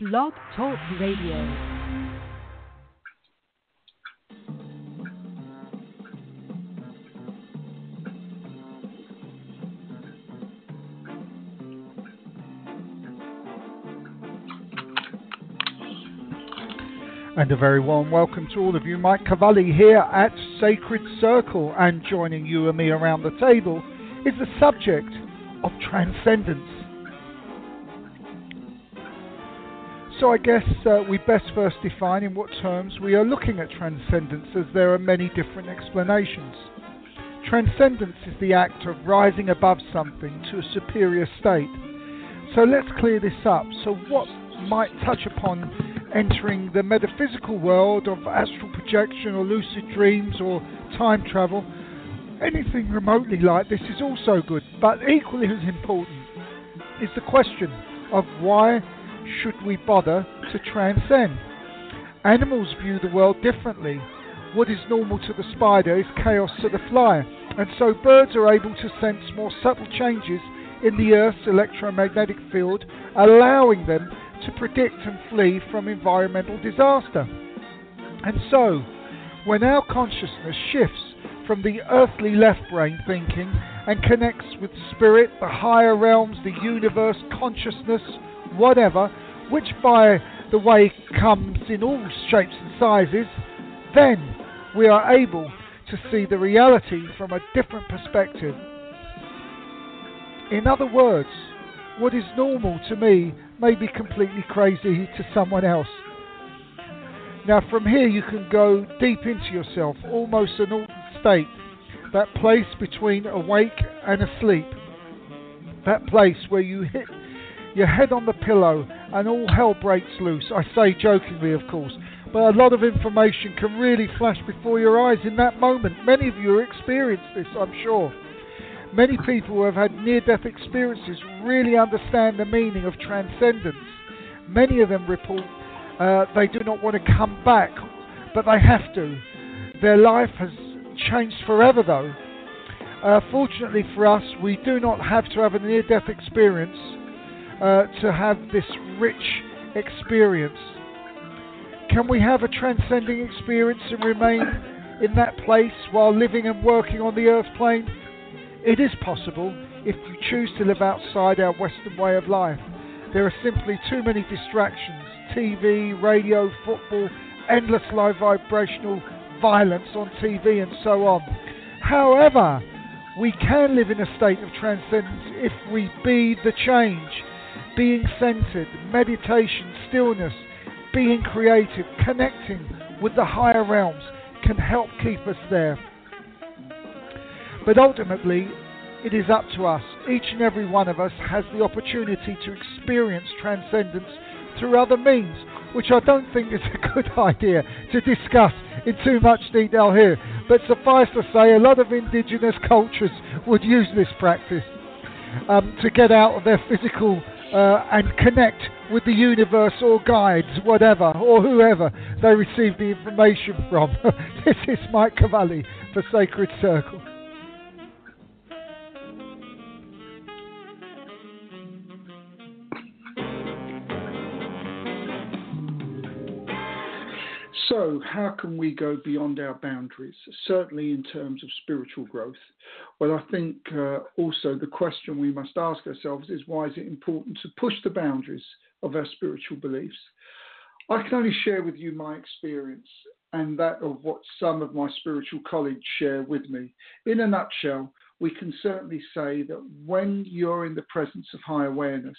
Blog Talk Radio. And a very warm welcome to all of you. Mike Cavalli here at Sacred Circle, and joining you and me around the table is the subject of transcendence. So, I guess uh, we best first define in what terms we are looking at transcendence, as there are many different explanations. Transcendence is the act of rising above something to a superior state. So, let's clear this up. So, what might touch upon entering the metaphysical world of astral projection or lucid dreams or time travel, anything remotely like this is also good. But equally as important is the question of why should we bother to transcend? Animals view the world differently. What is normal to the spider is chaos to the fly, and so birds are able to sense more subtle changes in the Earth's electromagnetic field, allowing them to predict and flee from environmental disaster. And so, when our consciousness shifts from the earthly left brain thinking and connects with spirit, the higher realms, the universe, consciousness, whatever, which by the way comes in all shapes and sizes, then we are able to see the reality from a different perspective. In other words, what is normal to me may be completely crazy to someone else. Now, from here, you can go deep into yourself, almost an altered state, that place between awake and asleep, that place where you hit your head on the pillow and all hell breaks loose. I say jokingly, of course, but a lot of information can really flash before your eyes in that moment. Many of you have experienced this, I'm sure. Many people who have had near death experiences really understand the meaning of transcendence. Many of them report uh, they do not want to come back, but they have to. Their life has changed forever, though. Uh, fortunately for us, we do not have to have a near death experience uh, to have this rich experience. Can we have a transcending experience and remain in that place while living and working on the earth plane? It is possible if you choose to live outside our Western way of life. There are simply too many distractions TV, radio, football, endless low vibrational violence on TV, and so on. However, we can live in a state of transcendence if we be the change. Being centered, meditation, stillness, being creative, connecting with the higher realms can help keep us there. But ultimately, it is up to us. Each and every one of us has the opportunity to experience transcendence through other means, which I don't think is a good idea to discuss in too much detail here. But suffice to say, a lot of indigenous cultures would use this practice um, to get out of their physical uh, and connect with the universe or guides, whatever, or whoever they receive the information from. this is Mike Cavalli for Sacred Circle. How can we go beyond our boundaries? Certainly, in terms of spiritual growth. Well, I think uh, also the question we must ask ourselves is why is it important to push the boundaries of our spiritual beliefs? I can only share with you my experience and that of what some of my spiritual colleagues share with me. In a nutshell, we can certainly say that when you're in the presence of high awareness,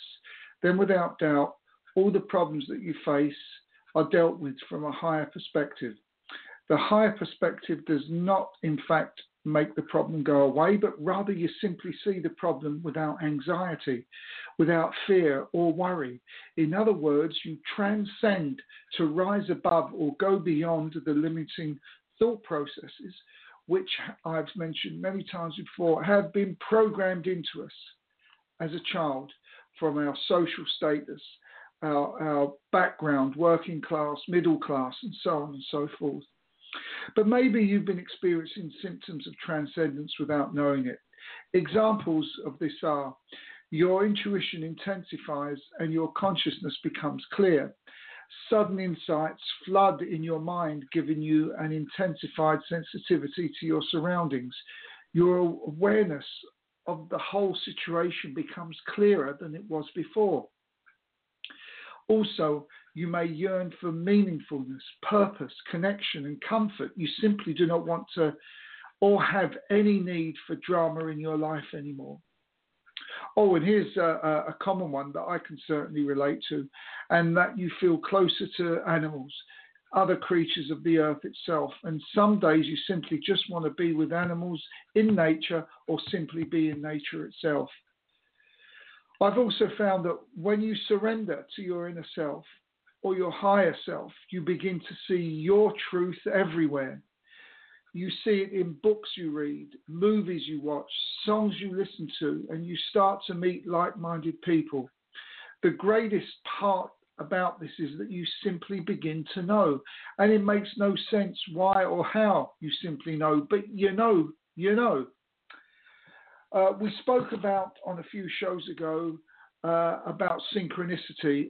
then without doubt, all the problems that you face are dealt with from a higher perspective. The higher perspective does not, in fact, make the problem go away, but rather you simply see the problem without anxiety, without fear or worry. In other words, you transcend to rise above or go beyond the limiting thought processes, which I've mentioned many times before, have been programmed into us as a child from our social status, our, our background, working class, middle class, and so on and so forth. But maybe you've been experiencing symptoms of transcendence without knowing it. Examples of this are Your intuition intensifies and your consciousness becomes clear. Sudden insights flood in your mind, giving you an intensified sensitivity to your surroundings. Your awareness of the whole situation becomes clearer than it was before. Also, you may yearn for meaningfulness, purpose, connection, and comfort. You simply do not want to or have any need for drama in your life anymore. Oh, and here's a, a, common one that I can certainly relate to, and that you feel closer to animals, other creatures of the earth itself. And some days you simply just want to be with animals in nature or simply be in nature itself. I've also found that when you surrender to your inner self or your higher self, you begin to see your truth everywhere. You see it in books you read, movies you watch, songs you listen to, and you start to meet like minded people. The greatest part about this is that you simply begin to know. And it makes no sense why or how you simply know, but you know, you know. Uh, we spoke about on a few shows ago uh, about synchronicity,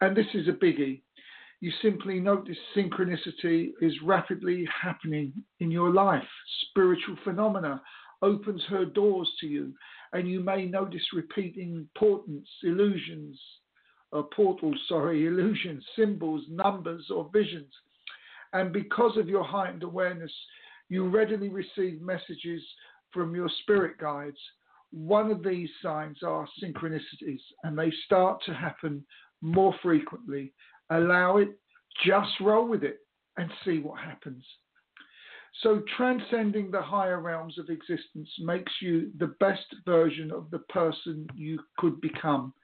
and this is a biggie. You simply notice synchronicity is rapidly happening in your life. Spiritual phenomena opens her doors to you, and you may notice repeating portents, illusions, uh, portals, sorry, illusions, symbols, numbers, or visions. And because of your heightened awareness, you readily receive messages from your spirit guides. One of these signs are synchronicities, and they start to happen more frequently. Allow it, just roll with it, and see what happens. So, transcending the higher realms of existence makes you the best version of the person you could become.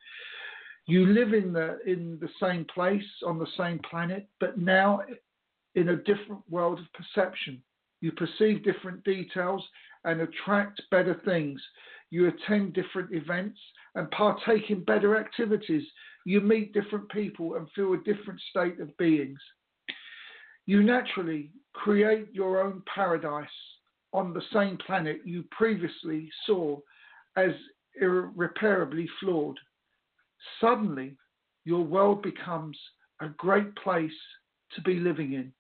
You live in the in the same place on the same planet, but now in a different world of perception. You perceive different details and attract better things. You attend different events and partake in better activities. You meet different people and feel a different state of beings. You naturally create your own paradise on the same planet you previously saw as irreparably flawed. Suddenly, your world becomes a great place to be living in.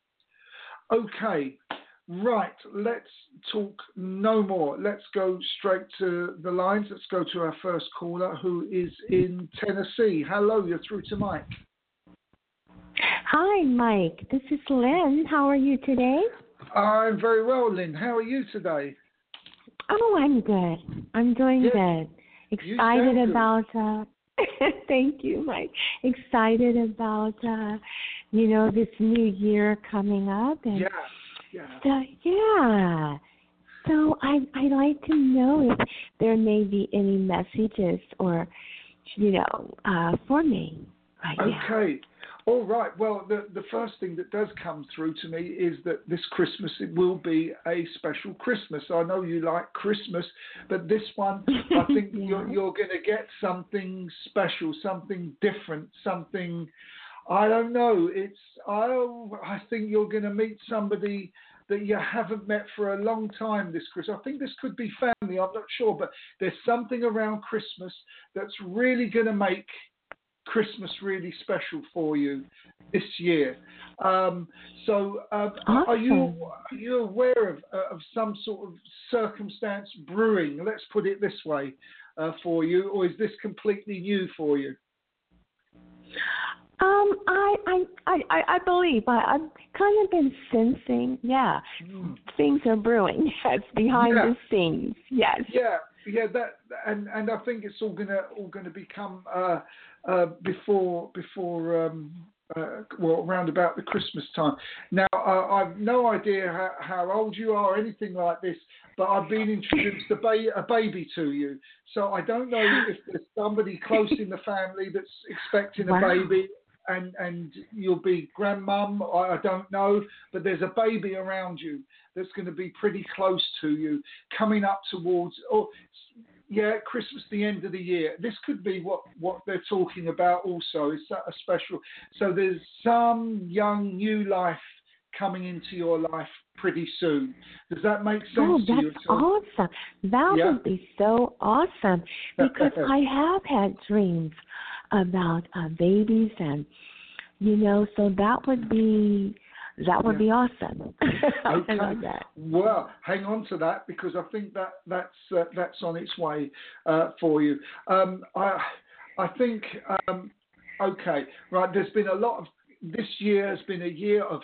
Okay, right, let's talk no more. Let's go straight to the lines. Let's go to our first caller who is in Tennessee. Hello, you're through to Mike. Hi, Mike. This is Lynn. How are you today? I'm very well, Lynn. How are you today? Oh, I'm good. I'm doing good. Excited about uh, Thank you, Mike. Excited about uh, you know this new year coming up and yeah, yeah. So, yeah. So I I like to know if there may be any messages or you know uh, for me right okay. Now. All right. Well, the, the first thing that does come through to me is that this Christmas it will be a special Christmas. I know you like Christmas, but this one I think yeah. you're, you're going to get something special, something different, something. I don't know. It's I I think you're going to meet somebody that you haven't met for a long time this Christmas. I think this could be family. I'm not sure, but there's something around Christmas that's really going to make Christmas really special for you this year. Um, so, um, awesome. are you are you aware of uh, of some sort of circumstance brewing? Let's put it this way uh, for you, or is this completely new for you? Um, I, I, I, I believe I, I've kind of been sensing, yeah, mm. things are brewing. Yes, behind yeah. the scenes. Yes. Yeah, yeah. That and and I think it's all gonna all gonna become uh, uh, before before um, uh, well around about the Christmas time. Now uh, I've no idea how, how, old you are or anything like this, but I've been introduced a, ba- a baby to you, so I don't know if there's somebody close in the family that's expecting wow. a baby. And and you'll be grandmum. I, I don't know, but there's a baby around you that's going to be pretty close to you, coming up towards, or yeah, Christmas, the end of the year. This could be what, what they're talking about also. Is that a special. So there's some young new life coming into your life pretty soon. Does that make sense oh, to you? that's awesome. That yeah. would be so awesome because I have had dreams about uh, babies and you know, so that would be that would yeah. be awesome. okay. Well, hang on to that because I think that that's uh, that's on its way uh, for you. Um, I I think um, okay, right. There's been a lot of this year has been a year of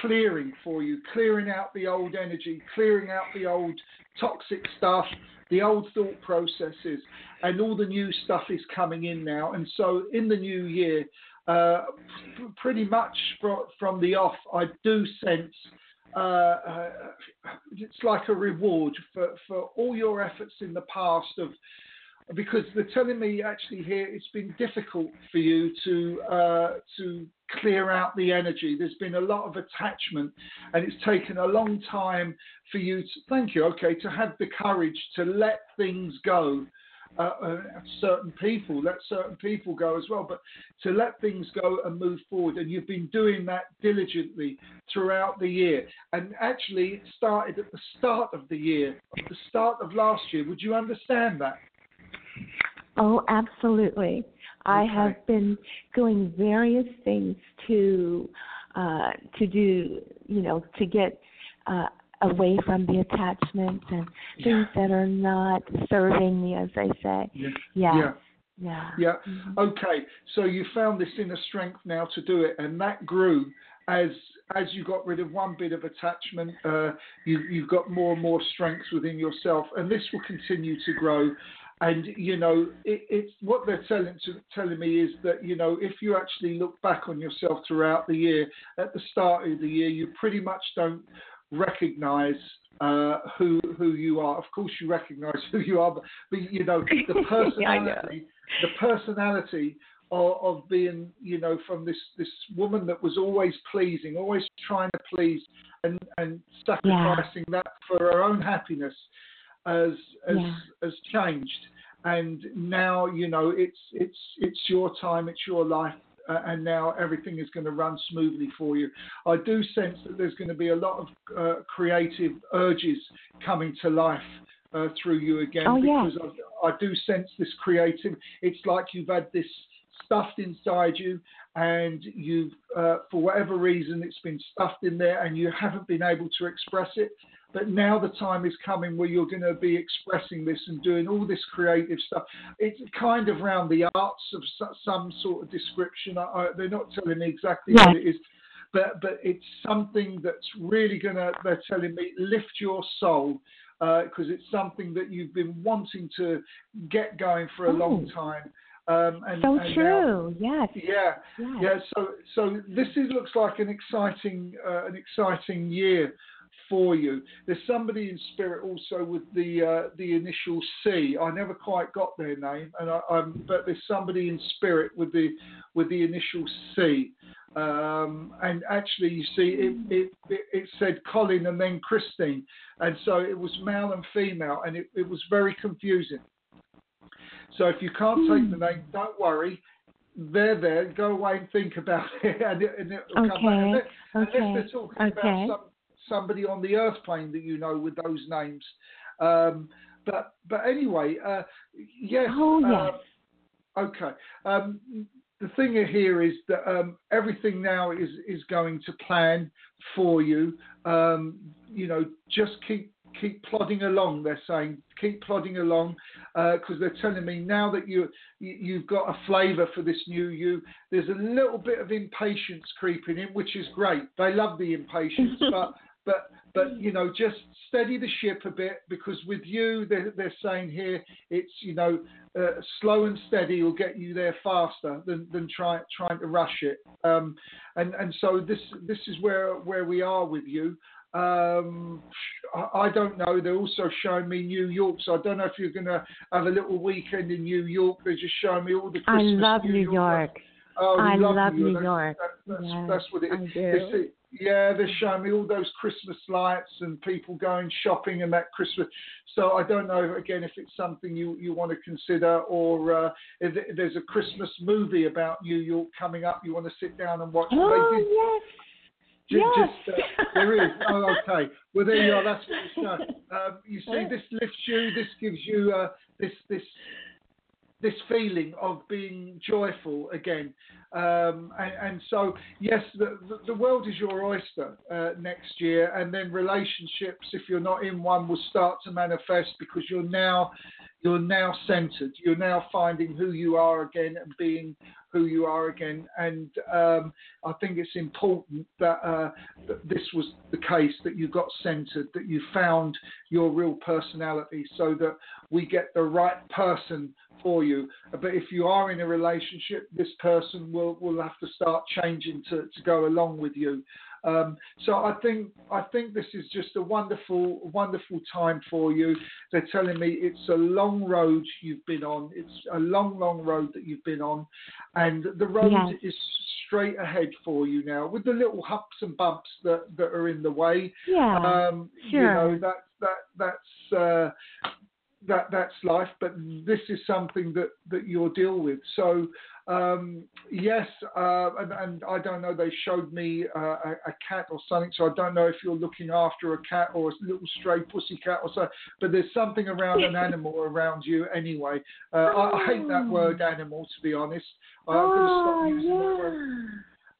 clearing for you, clearing out the old energy, clearing out the old toxic stuff, the old thought processes, and all the new stuff is coming in now. And so in the new year, uh, pretty much from the off, I do sense uh, uh, it's like a reward for, for all your efforts in the past of because they're telling me actually here it's been difficult for you to uh, to clear out the energy. There's been a lot of attachment, and it's taken a long time for you to thank you. Okay, to have the courage to let things go uh, uh, certain people, let certain people go as well, but to let things go and move forward. And you've been doing that diligently throughout the year. And actually, it started at the start of the year, at the start of last year. Would you understand that? Oh, absolutely. Okay. I have been doing various things to uh, to do, you know, to get uh, away from the attachments and things yeah. that are not serving me, as I say. Yeah. Yeah. yeah. Yeah. yeah. Mm-hmm. Okay. So you found this inner strength now to do it, and that grew as as you got rid of one bit of attachment. Uh, you, you've got more and more strength within yourself, and this will continue to grow. And you know, it, it's what they're telling to, telling me is that you know, if you actually look back on yourself throughout the year, at the start of the year, you pretty much don't recognize uh, who who you are. Of course, you recognize who you are, but, but you know the personality, yeah, know. the personality of, of, being, you know, from this this woman that was always pleasing, always trying to please, and and sacrificing yeah. that for her own happiness, as as yeah. has changed. And now, you know, it's it's it's your time, it's your life uh, and now everything is going to run smoothly for you. I do sense that there's going to be a lot of uh, creative urges coming to life uh, through you again oh, because yeah. I, I do sense this creative. It's like you've had this stuffed inside you and you've uh, for whatever reason it's been stuffed in there and you haven't been able to express it but now the time is coming where you're going to be expressing this and doing all this creative stuff. It's kind of around the arts of some sort of description. I, I, they're not telling me exactly what it is, but but it's something that's really going to. They're telling me lift your soul because uh, it's something that you've been wanting to get going for a oh. long time. Um, and, so and true. Now, yes. Yeah. Yes. Yeah. So so this is, looks like an exciting uh, an exciting year for you. There's somebody in spirit also with the uh, the initial C. I never quite got their name, and I, I'm, but there's somebody in spirit with the with the initial C. Um, and actually, you see, it, it, it, it, said Colin and then Christine, and so it was male and female, and it, it was very confusing. So if you can't take the name, don't worry. They're there. Go away and think about it, and, it, and it'll okay. come back. Unless, okay. unless they're talking okay. about somebody on the earth plane that you know with those names. Um, but but anyway, uh, yes. Oh yes. Uh, okay. Um, the thing here is that um, everything now is is going to plan for you. Um, you know, just keep keep plodding along. They're saying keep plodding along because uh, they're telling me now that you, you have got a flavour for this new you. There's a little bit of impatience creeping in, which is great. They love the impatience, but but but you know just steady the ship a bit because with you they're, they're saying here it's you know uh, slow and steady will get you there faster than, than try, trying to rush it um, and and so this this is where where we are with you um, I, I, don't know. They're also showing me New York, so I don't know if you're going to have a little weekend in New York. They're just showing me all the Christmas. I love New, York. York. Oh, I love, love New York. New York. That, that's, yes, that's what it is. Yeah, they're showing me all those Christmas lights and people going shopping and that Christmas. So I don't know again if it's something you, you want to consider or uh, if there's a Christmas movie about New York coming up you want to sit down and watch. Oh yes. Just, yes. Just, uh, there is. Oh, okay. Well, there you are. That's what it's done. Um, you see, this lifts you. This gives you uh, this this this feeling of being joyful again. Um, and, and, so, yes, the, the world is your oyster uh, next year, and then relationships, if you're not in one, will start to manifest because you're now you're now centered. You're now finding who you are again and being who you are again. And um, I think it's important that, uh, that, this was the case, that you got centered, that you found your real personality so that we get the right person for you. But if you are in a relationship, this person will, will have to start changing to, to go along with you. Um, so I think I think this is just a wonderful wonderful time for you. They're telling me it's a long road you've been on. It's a long long road that you've been on, and the road yes. is straight ahead for you now with the little humps and bumps that, that are in the way. Yeah, um, sure. You know that that that's. Uh, that that's life, but this is something that, that you'll deal with. So um, yes, uh, and, and, I don't know. They showed me uh, a, a, cat or something, so I don't know if you're looking after a cat or a little stray pussy cat or so. But there's something around an animal around you anyway. Uh, I, I, hate that word animal, to be honest. I'm oh, going to stop using yeah. that word.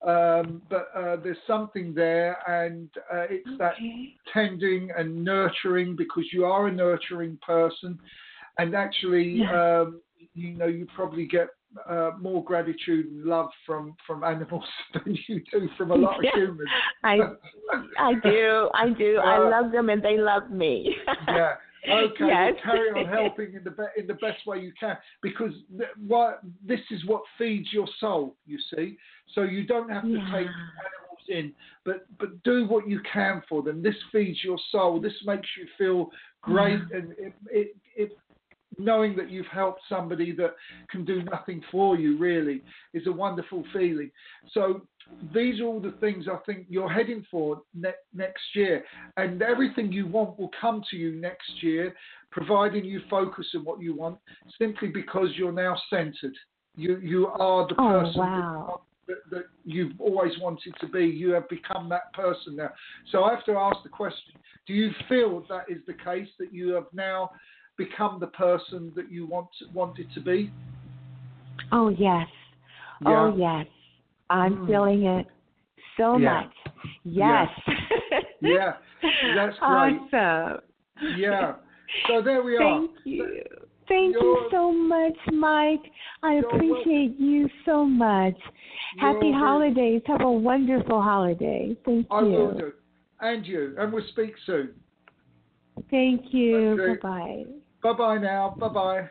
Um, but uh, there's something there, and uh, it's okay. that tending and nurturing because you are a nurturing person, and actually, yeah. um, you know, you probably get uh, more gratitude and love from from animals than you do from a lot of humans. I I do, I do. Uh, I love them and they love me. yeah. Okay, yes. well, carry on helping in the be- in the best way you can because th- what this is what feeds your soul. You see, so you don't have to yeah. take animals in, but but do what you can for them. This feeds your soul. This makes you feel great, yeah. and it, it it knowing that you've helped somebody that can do nothing for you really is a wonderful feeling. So these are all the things I think you're heading for ne- next year, and everything you want will come to you next year, providing you focus on what you want, simply because you're now centered. You you are the oh, person wow. that, that, you've always wanted to be. You have become that person now. So I have to ask the question: Do you feel that is the case that you have now? Become the person that you want wanted to be? Oh yes. Yeah. Oh yes. I'm mm. feeling it so yeah. much. Yes. Yeah. yeah. That's great. Awesome. Yeah. So there we are. Thank you. Thank you're, you so much, Mike. I appreciate welcome. you so much. You're Happy holidays. Have a wonderful holiday. Thank I you. I will do. And you. And we'll speak soon. Thank you. Bye bye. Bye bye now. Bye bye.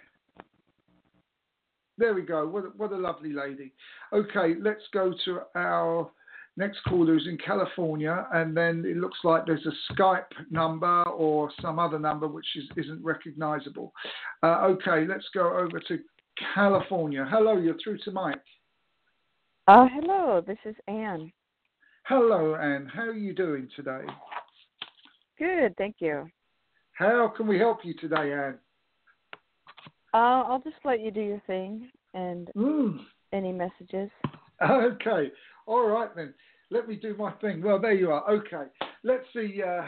There we go. What a, what a lovely lady. Okay, let's go to our next caller who's in California, and then it looks like there's a Skype number or some other number which is, isn't recognizable. Uh, okay, let's go over to California. Hello, you're through to Mike. Uh, hello, this is Anne. Hello, Anne. How are you doing today? Good, thank you. How can we help you today, Anne? Uh, I'll just let you do your thing and mm. any messages. Okay. All right then. Let me do my thing. Well, there you are. Okay. Let's see. Uh,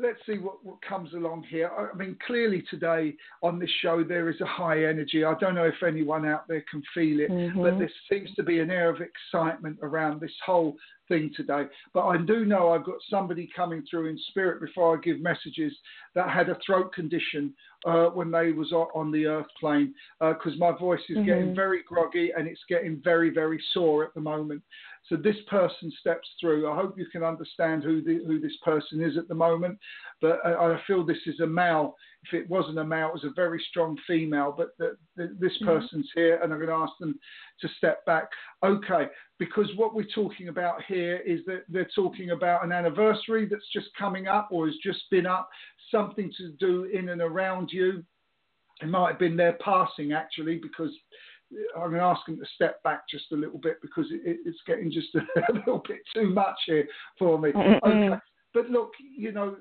let's see what, what comes along here. I mean, clearly today on this show there is a high energy. I don't know if anyone out there can feel it, mm-hmm. but there seems to be an air of excitement around this whole thing today. But I do know I've got somebody coming through in spirit before I give messages that had a throat condition uh, when they was on the earth plane because uh, my voice is mm-hmm. getting very groggy and it's getting very very sore at the moment. So this person steps through. I hope you can understand who the, who this person is at the moment. But I, I feel this is a male. If it wasn't a male, it was a very strong female. But the, the, this mm-hmm. person's here, and I'm going to ask them to step back. Okay, because what we're talking about here is that they're talking about an anniversary that's just coming up or has just been up, something to do in and around you. It might have been their passing actually, because I'm going to ask them to step back just a little bit because it, it's getting just a, a, little bit too much here for me. Okay. But look, you know,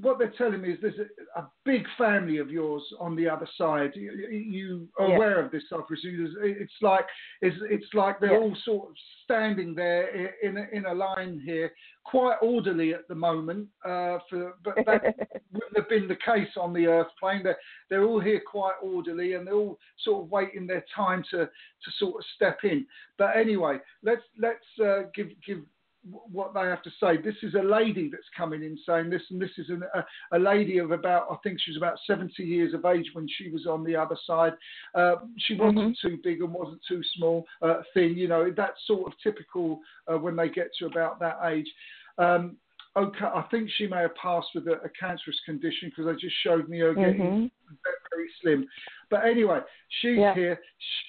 what they're telling me is there's a, a, big family of yours on the other side. You, you are yeah. aware of this, I presume. It's like it's, it's like they're yeah. all sort of standing there in a, in a line here, quite orderly at the moment. Uh, for but that wouldn't have been the case on the Earth plane. They're they're all here quite orderly, and they're all sort of waiting their time to to sort of step in. But anyway, let's let's uh, give give what they have to say. This is a lady that's coming in saying this, and this is an, a, a, lady of about, I think she was about 70 years of age when she was on the other side. Uh, she wasn't mm-hmm. too big and wasn't too small, uh, thin, you know, that's sort of typical uh, when they get to about that age. Um, okay, I think she may have passed with a, a cancerous condition because they just showed me her getting mm-hmm. Very, slim. But anyway, she's yeah. here.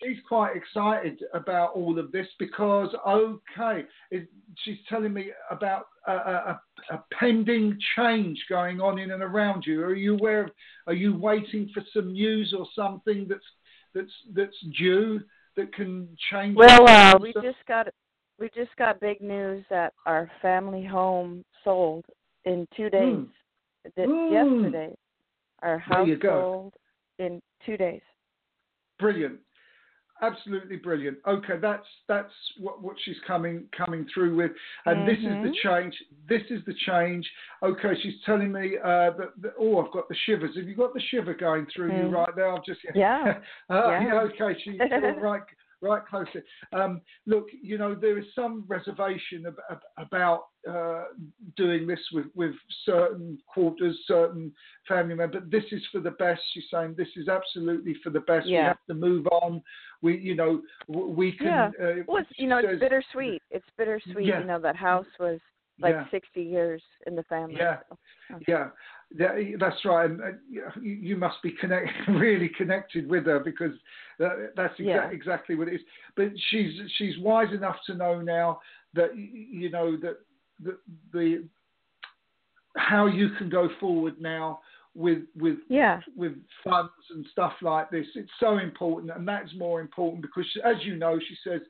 She's quite excited about all of this because, okay, it, she's telling me about a, a, a, pending change going on in and around you. Are you aware of? Are you waiting for some news or something that's that's that's due that can change? Well, uh, we just got we just got big news that our family home sold in two days. Mm. Mm. Yesterday, our house sold in two days. Brilliant, absolutely brilliant. Okay, that's that's what what she's coming coming through with, and mm-hmm. this is the mm-hmm. change. This is the change. Okay, she's telling me uh, that, that, oh, I've got the shivers. Have you got the shiver going through mm. you right now? I've just yeah. uh, yeah. yeah. Okay, she's right right closer. Um, look, you know, there is some reservation ab- about uh, doing this with, with certain quarters, certain family members. But this is for the best. She's saying this is absolutely for the best. Yeah. We have to move on. We, you know, we can. Yeah. Uh, well, you know, it's bittersweet. It's bittersweet. Yeah. You know, that house was like yeah. 60 years in the family. Yeah. So. Yeah. That's right, and uh, you, you, must be connect, really connected with her because that, that's exa- yeah. exactly what it is. But she's she's wise enough to know now that you know that the, the how you can go forward now with with yeah. with funds and stuff like this. It's so important, and that's more important because, as you know, she says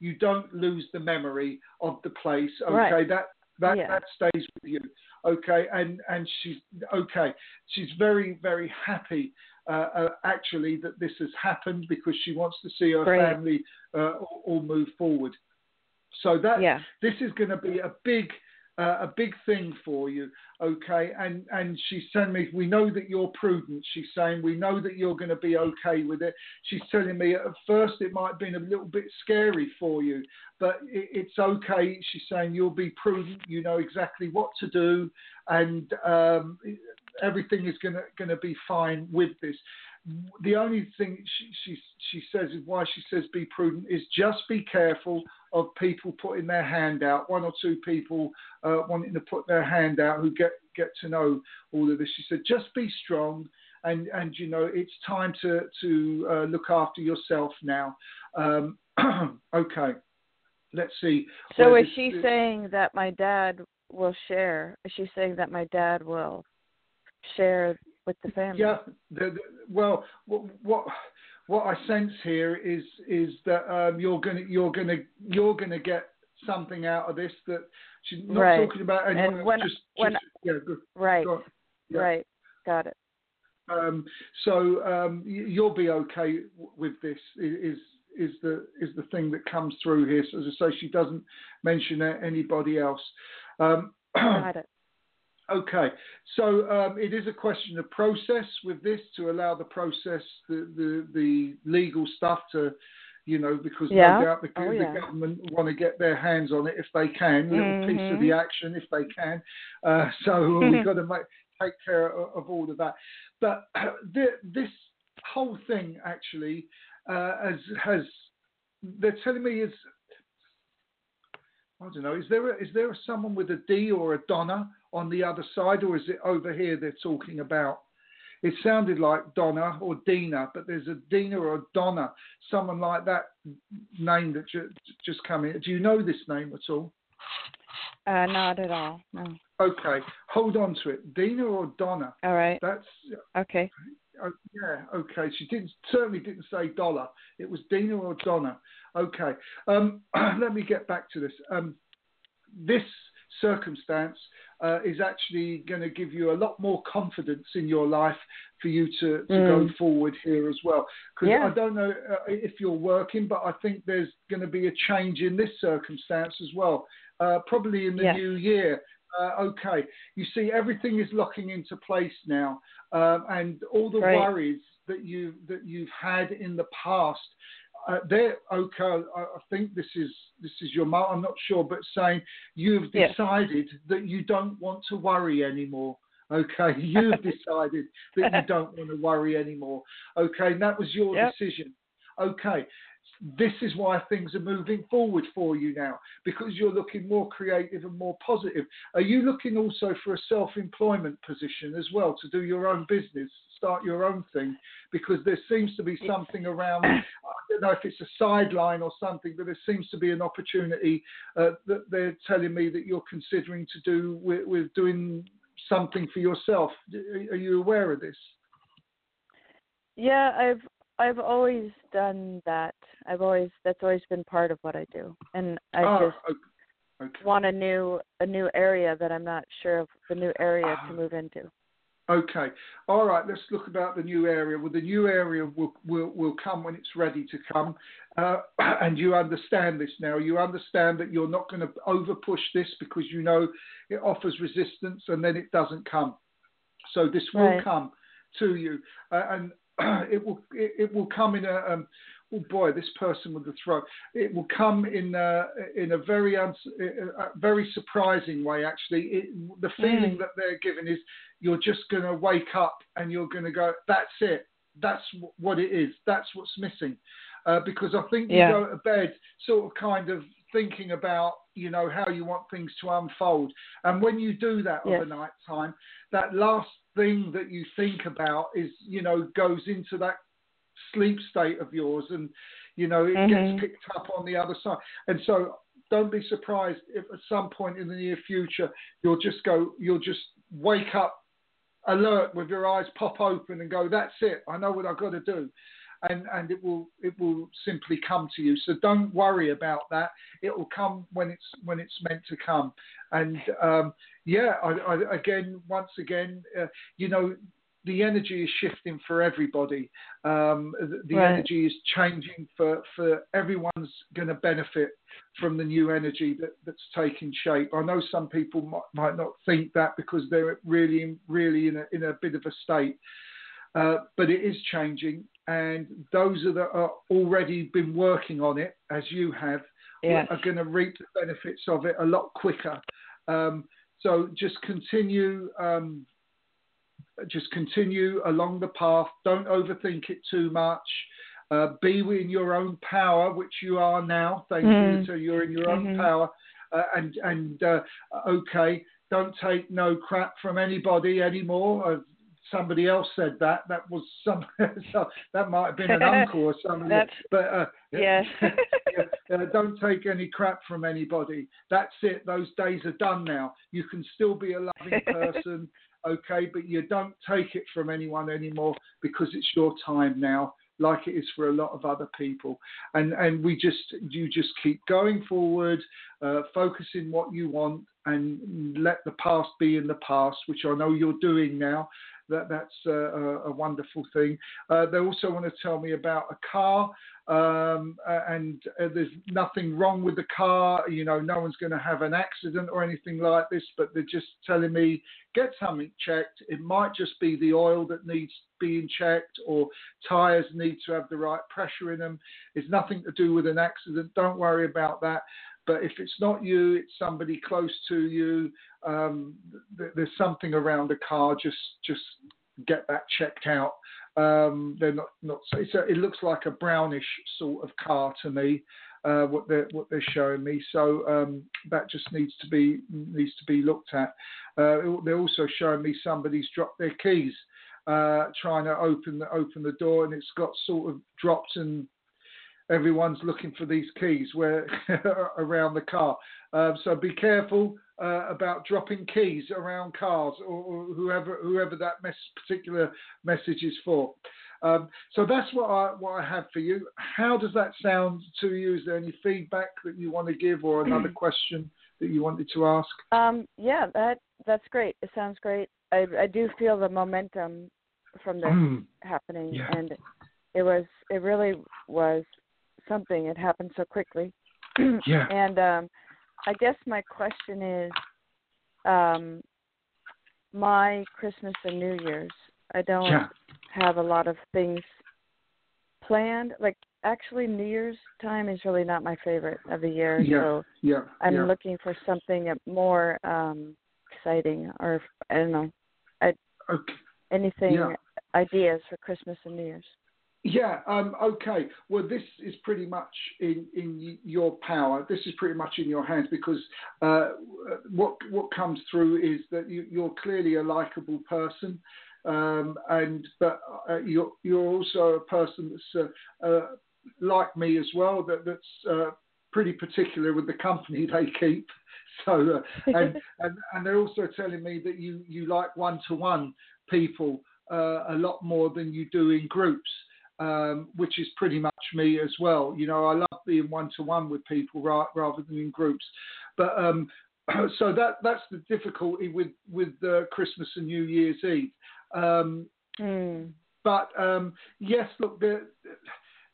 you don't lose the memory of the place. Okay, right. that that yeah. that stays with you. Okay, and and she's okay. She's very very happy uh, uh, actually that this has happened because she wants to see her Great. family uh, all, all, move forward. So that yeah. this is going to be a big uh, a big thing for you, okay? And and she's telling me we know that you're prudent. She's saying we know that you're going to be okay with it. She's telling me at first it might have been a little bit scary for you, but it, it's okay. She's saying you'll be prudent. You know exactly what to do, and um, everything is going to going to be fine with this the only thing she, she she says is why she says be prudent is just be careful of people putting their hand out. One or two people uh, wanting to put their hand out who get get to know all of this. She said just be strong. And, and you know it's time to to uh, look after yourself now. Um, okay, let's see. So is she saying that my dad will share? Is she saying that my dad will share with the family. Yeah, the, the, well, what, what what I sense here is is that um, you're gonna you're gonna you're gonna get something out of this that she's not right. talking about anyone and when, just, when, just yeah, good. right, yeah. right, got it. Um, so um, you'll be okay with this. Is is the is the thing that comes through here? So as I say, she doesn't mention anybody else. Um, got it. Okay, so um, it is a question of process with this to allow the process, the the, the legal stuff to, you know, because yeah. no doubt the, oh, the yeah. government want to get their hands on it if they can, little mm-hmm. piece of the action if they can. Uh, so we've got to make, take care of, of, all of that. But the, this whole thing actually uh, has has they're telling me is I don't know. Is there a, is there a, someone with a D or a Donna on the other side, or is it over here they're talking about? It sounded like Donna or Dina, but there's a Dina or a Donna, someone like that name that ju- just come in. Do you know this name at all? Uh, not at all. No. Okay, hold on to it. Dina or Donna? All right. That's okay. Oh, yeah, okay. She didn't certainly didn't say dollar. It was Dina or Donna. Okay. Um, let me get back to this. Um, this circumstance uh, is actually going to give you a lot more confidence in your life for you to, to mm. go forward here as well. Because yeah. I don't know uh, if you're working, but I think there's going to be a change in this circumstance as well, uh, probably in the new year. Uh, okay, you see, everything is locking into place now, um, and all the right. worries that you that you've had in the past uh, they're okay. I, I, think this is this is your mom. I'm not sure, but saying you've decided that you don't want to worry anymore. Okay, you've decided that you don't want to worry anymore. Okay, and that was your yep. decision. Okay, this is why things are moving forward for you now because you're looking more creative and more positive. Are you looking also for a self employment position as well to do your own business, start your own thing? Because there seems to be something around, I don't know if it's a sideline or something, but there seems to be an opportunity uh, that they're telling me that you're considering to do with, with doing something for yourself. Are you aware of this? Yeah, I've I've always done that. I've always that's always been part of what I do, and I oh, just okay. want a new a new area that I'm not sure of the new area to ah. move into. Okay, all right. Let's look about the new area. Well, the new area will will, will come when it's ready to come, uh, and you understand this now. You understand that you're not going to over push this because you know it offers resistance, and then it doesn't come. So this will right. come to you, uh, and it will it, it, will come in a um, oh boy this person with the throat it will come in a, in a very a very surprising way actually it, the feeling mm. that they're given is you're just going to wake up and you're going to go that's it that's what it is that's what's missing uh, because I think you yeah. go to bed sort of kind of thinking about you know how you want things to unfold and when you do that yes. overnight time that last thing that you think about is you know goes into that sleep state of yours and you know it mm-hmm. gets picked up on the other side and so don't be surprised if at some point in the near future you'll just go you'll just wake up alert with your eyes pop open and go that's it i know what i've got to do and and it will it will simply come to you. So don't worry about that. It will come when it's when it's meant to come. And um, yeah, I, I, again, once again, uh, you know, the energy is shifting for everybody. Um, the, the right. energy is changing for, for everyone's going to benefit from the new energy that, that's taking shape. I know some people might, might not think that because they're really, really in a, in a bit of a state. Uh, but it is changing, and those that are already been working on it, as you have, yes. are going to reap the benefits of it a lot quicker. Um, so just continue, um, just continue along the path. Don't overthink it too much. Uh, be in your own power, which you are now. Thank mm. you. So you're in your own mm-hmm. power, uh, and and uh, okay. Don't take no crap from anybody anymore somebody else said that. That was some. so that might have been an uncle or something. but uh, yeah. uh, don't take any crap from anybody. That's it. Those days are done now. You can still be a loving person, okay, but you don't take it from anyone anymore because it's your time now like it is for a lot of other people. And and we just you just keep going forward, uh, focusing what you want, and let the past be in the past, which I know you're doing now that that's a, a wonderful thing. Uh, they also want to tell me about a car, um, and uh, there's nothing wrong with the car. You know, no one's going to have an accident or anything like this, but they're just telling me get something checked. It might just be the oil that needs being checked, or tires need to have the right pressure in them. It's nothing to do with an accident. Don't worry about that. But if it's not you, it's somebody close to you. Um, th- there's something around the car. Just just get that checked out. Um, they're not not. A, it looks like a brownish sort of car to me. Uh, what they're what they're showing me. So um, that just needs to be needs to be looked at. Uh, they're also showing me somebody's dropped their keys, uh, trying to open the open the door, and it's got sort of dropped and everyone's looking for these keys where around the car. Uh, so be careful uh, about dropping keys around cars or, or, whoever whoever that mes- particular message is for. Um, so that's what I what I have for you. How does that sound to you? Is there any feedback that you want to give, or another question that you wanted to ask? Um, yeah, that that's great. It sounds great. I I do feel the momentum from this mm. happening, yeah. and it was it really was something. It happened so quickly. yeah. And um, I guess my question is, um, my Christmas and New Year's. I don't yeah. have a lot of things planned. Like actually, New Year's time is really not my favorite of the year. Yeah. So yeah. I'm yeah. looking for something more um exciting, or I don't know, I, okay. anything ideas for Christmas and New Year's. Yeah. Um, okay. Well, this is pretty much in, in your power. This is pretty much in your hands because uh, what what comes through is that you, are clearly a likable person, um, and but uh, you're you're also a person that's uh, uh like me as well. That that's uh, pretty particular with the company they keep. So uh, and, and and they're also telling me that you you like one to one people a lot more than you do in groups um, which is pretty much me as well. You know, I love being one to one with people ra- rather than in groups. But um, so that that's the difficulty with with uh, Christmas and New Year's Eve. Um, mm. But um, yes, look, there,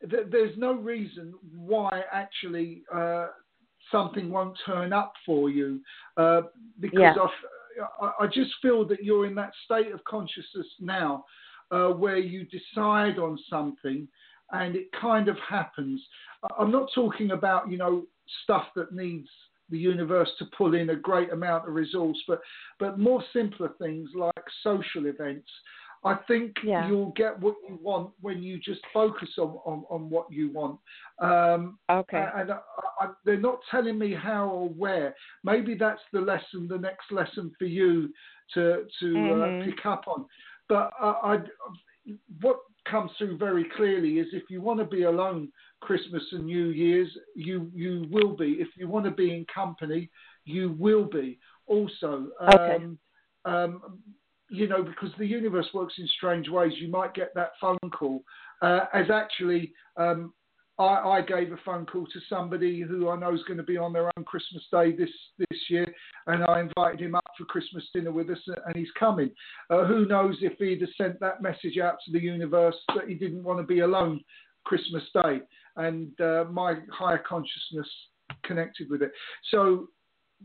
there, there's no reason why actually uh, something won't turn up for you uh, because yeah. I, I just feel that you're in that state of consciousness now uh, where you decide on something and it kind of happens. I'm not talking about, you know, stuff that needs the universe to pull in a great amount of resource, but but more simpler things like social events. I think yeah. you'll get what you want when you just focus on, on, on what you want. Um, okay. And I, I, they're not telling me how or where. Maybe that's the lesson, the next lesson for you to to uh, mm-hmm. uh, pick up on. But I, what comes through very clearly is if you want to be alone Christmas and New Year's, you you will be. If you want to be in company, you will be. Also, okay. um, um, you know, because the universe works in strange ways. You might get that phone call uh, as actually um, I, I, gave a phone call to somebody who I know is going to be on their own Christmas Day this this year, and I invited him up for Christmas dinner with us, and he's coming. Uh, who knows if he'd have sent that message out to the universe that he didn't want to be alone Christmas Day, and uh, my higher consciousness connected with it. So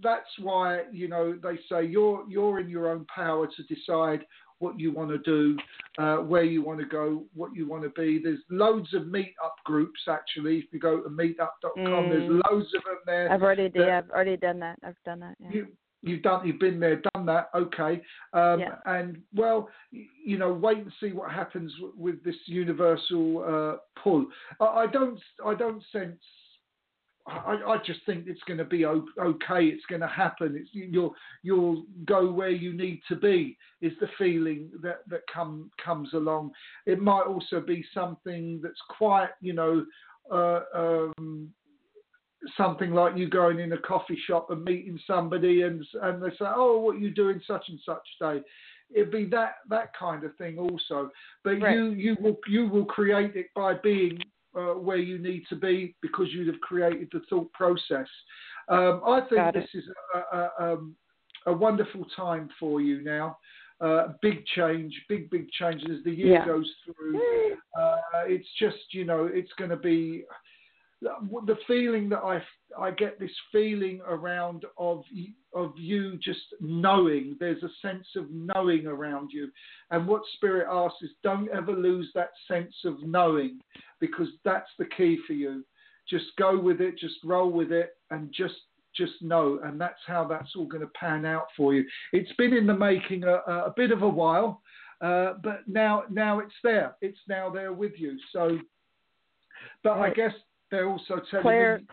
that's why you know they say you're you're in your own power to decide what you want to do, uh, where you want to go, what you want to be. There's loads of meetup groups actually. If you go to meetup.com, mm. there's loads of them there. I've already did. I've already done that. I've done that. Yeah. You, you've done you've been there done that okay um, yeah. and well you know wait and see what happens with this universal uh, pull I, I, don't i don't sense I, I just think it's going to be okay. It's going to happen. It's, you'll you'll go where you need to be. Is the feeling that that come comes along. It might also be something that's quite you know uh, um, something like you going in a coffee shop and meeting somebody and and they say oh what are you doing such and such day. It'd be that that kind of thing also, but right. you you will you will create it by being uh, where you need to be because you have created the thought process. Um, I think this is a, a, um, a, wonderful time for you now. Uh, big change, big, big change as the year yeah. goes through. Uh, it's just, you know, it's going to be the feeling that I I get this feeling around of of you just knowing. There's a sense of knowing around you, and what Spirit asks is don't ever lose that sense of knowing, because that's the key for you. Just go with it, just roll with it, and just just know, and that's how that's all going to pan out for you. It's been in the making a, a bit of a while, uh, but now now it's there. It's now there with you. So, but right. I guess they're also telling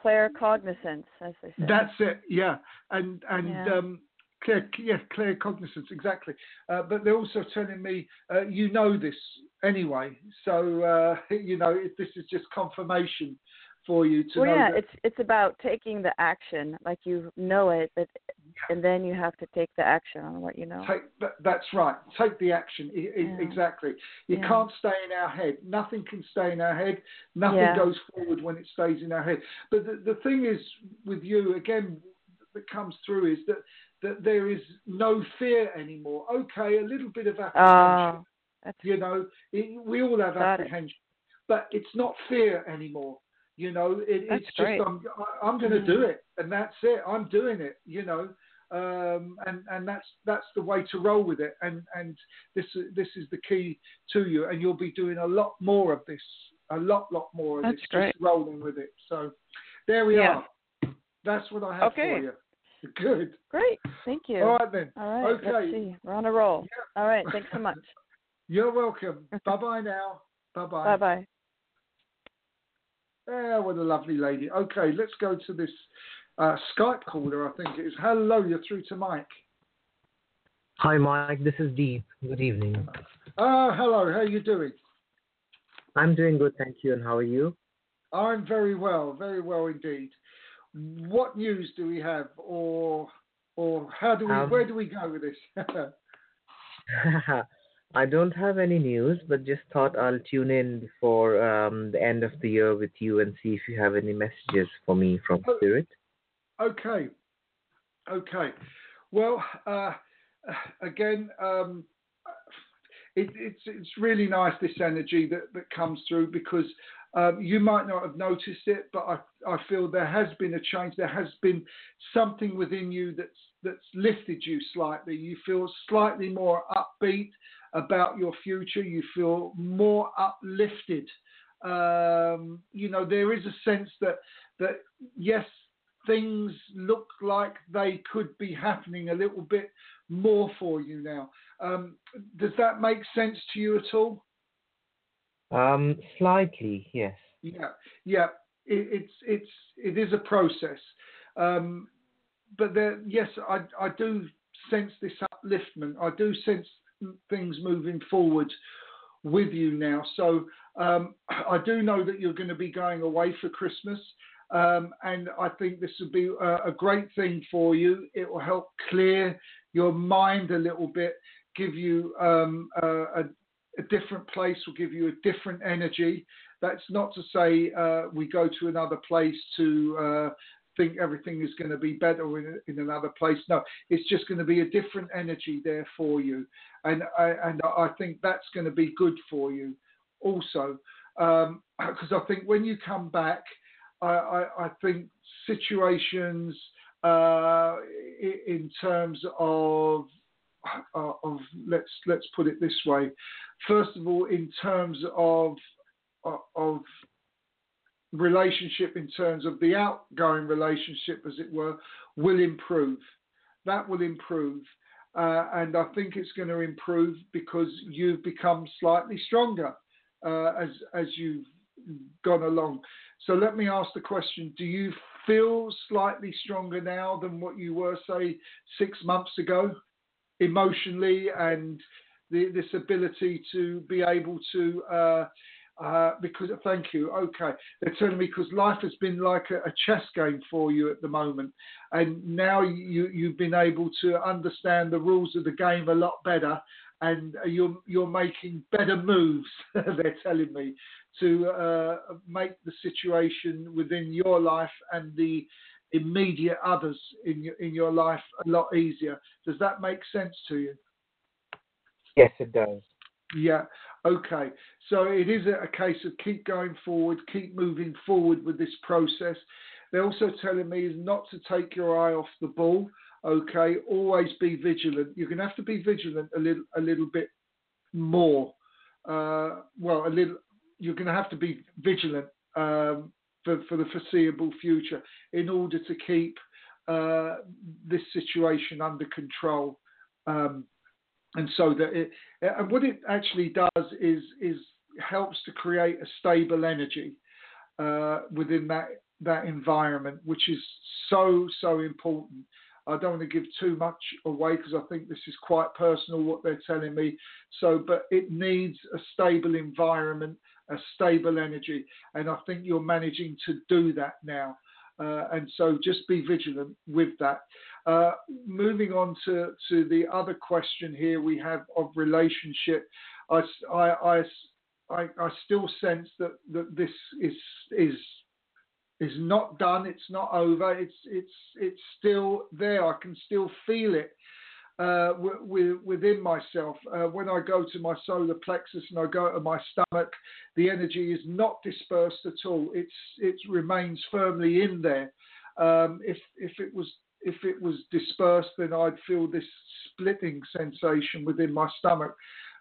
clear, cognizance, as they say. That's it, yeah, and and yeah. um, clear, yeah, claircognizance, exactly. Uh, but they're also telling me uh, you know this anyway, so uh, you know this is just confirmation for you to well, know. yeah, that, it's it's about taking the action, like you know it, but and then you have to take the action on what you know. Take, that's right. Take the action. Yeah. Exactly. You yeah. can't stay in our head. Nothing can stay in our head. Nothing yeah. goes forward when it stays in our head. But the, the thing is with you again that comes through is that that there is no fear anymore. Okay, a little bit of apprehension. Uh, you know, it, we all have apprehension, it. but it's not fear anymore. You know, it, it's just great. I'm, I'm going to mm. do it, and that's it. I'm doing it. You know, um, and and that's that's the way to roll with it. And and this this is the key to you, and you'll be doing a lot more of this, a lot lot more of that's this, great. just rolling with it. So there we yeah. are. That's what I have okay. for you. Good. Great. Thank you. All right then. All right. Okay. Let's see. We're on a roll. Yeah. All right. Thanks so much. You're welcome. bye bye now. Bye bye. Bye bye. Yeah, what a lovely lady. Okay, let's go to this uh, Skype caller, I think it is. Hello, you're through to Mike. Hi, Mike. This is Deep. Good evening. Uh, hello, how are you doing? I'm doing good, thank you. And how are you? I'm very well, very well indeed. What news do we have, or or how do we, um, where do we go with this? I don't have any news, but just thought I'll tune in before um, the end of the year with you and see if you have any messages for me from oh, Spirit. Okay. Okay. Well, uh, again, um, it, it's it's really nice this energy that, that comes through because um, you might not have noticed it, but I, I feel there has been a change. There has been something within you that's that's lifted you slightly. You feel slightly more upbeat about your future. You feel more uplifted. Um, you know, there is a sense that that yes, things look like they could be happening a little bit more for you now. Um, does that make sense to you at all? Um, slightly, yes. Yeah, yeah. It, it's it's it is a process, um, but there, yes, I I do sense this upliftment. I do sense things moving forward with you now. So um, I do know that you're going to be going away for Christmas. Um, and I think this will be a, a, great thing for you. It will help clear your mind a little bit, give you um, a, a, different place, will give you a different energy. That's not to say uh, we go to another place to uh, think everything is going to be better in, in, another place. No, it's just going to be a different energy there for you, and I, and I think that's going to be good for you also because um, I think when you come back I, I, I think situations uh, in terms of uh, of let's let's put it this way. First of all, in terms of uh, of relationship, in terms of the outgoing relationship, as it were, will improve. That will improve. Uh, and I think it's going to improve because you've become slightly stronger uh, as as you've gone along. So let me ask the question Do you feel slightly stronger now than what you were, say, six months ago, emotionally, and the, this ability to be able to? Uh, uh, because thank you. Okay, they're telling me because life has been like a, a, chess game for you at the moment, and now you you've been able to understand the rules of the game a lot better, and you're you're making better moves. they're telling me, to uh, make the situation within your life and the immediate others in your, in your life a lot easier. Does that make sense to you? Yes, it does. Yeah. Okay. So it is a case of keep going forward, keep moving forward with this process. They're also telling me is not to take your eye off the ball. Okay. Always be vigilant. You're going to have to be vigilant a little, a little bit more. Uh, well, a little, you're going to have to be vigilant um, for, for the foreseeable future in order to keep uh, this situation under control. Um, and so that it, and what it actually does is is helps to create a stable energy uh, within that that environment, which is so so important. I don't want to give too much away because I think this is quite personal what they're telling me. So, but it needs a stable environment, a stable energy. And I think you're managing to do that now. Uh, and so just be vigilant with that. Uh, moving on to, to the other question here we have of relationship, I, I, I, I still sense that, that this is, is, is not done. It's not over. It's, it's, it's still there. I can still feel it uh, within myself. Uh, when I go to my solar plexus and I go to my stomach, the energy is not dispersed at all. It's it remains firmly in there. Um, if if it was if it was dispersed, then I'd feel this splitting sensation within my stomach,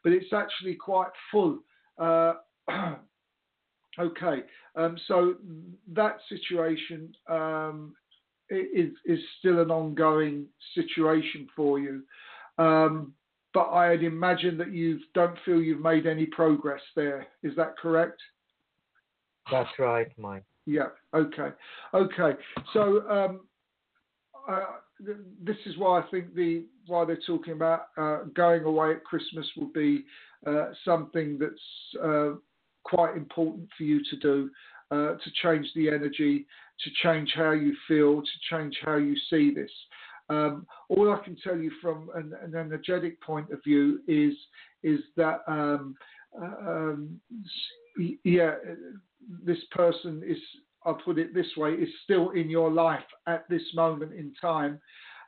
but it's actually quite full. Uh, okay, um, so that situation um, is, is still an ongoing situation for you. Um, but I'd imagine that you don't feel you've made any progress there. Is that correct? That's right, Mike. Yeah. Okay. Okay. So um, uh, this is why I think the why they're talking about uh, going away at Christmas will be uh, something that's uh, quite important for you to do uh, to change the energy, to change how you feel, to change how you see this. Um, all I can tell you from an, an, energetic point of view is is that um, uh, um, yeah, this person is I'll put it this way is still in your life at this moment in time,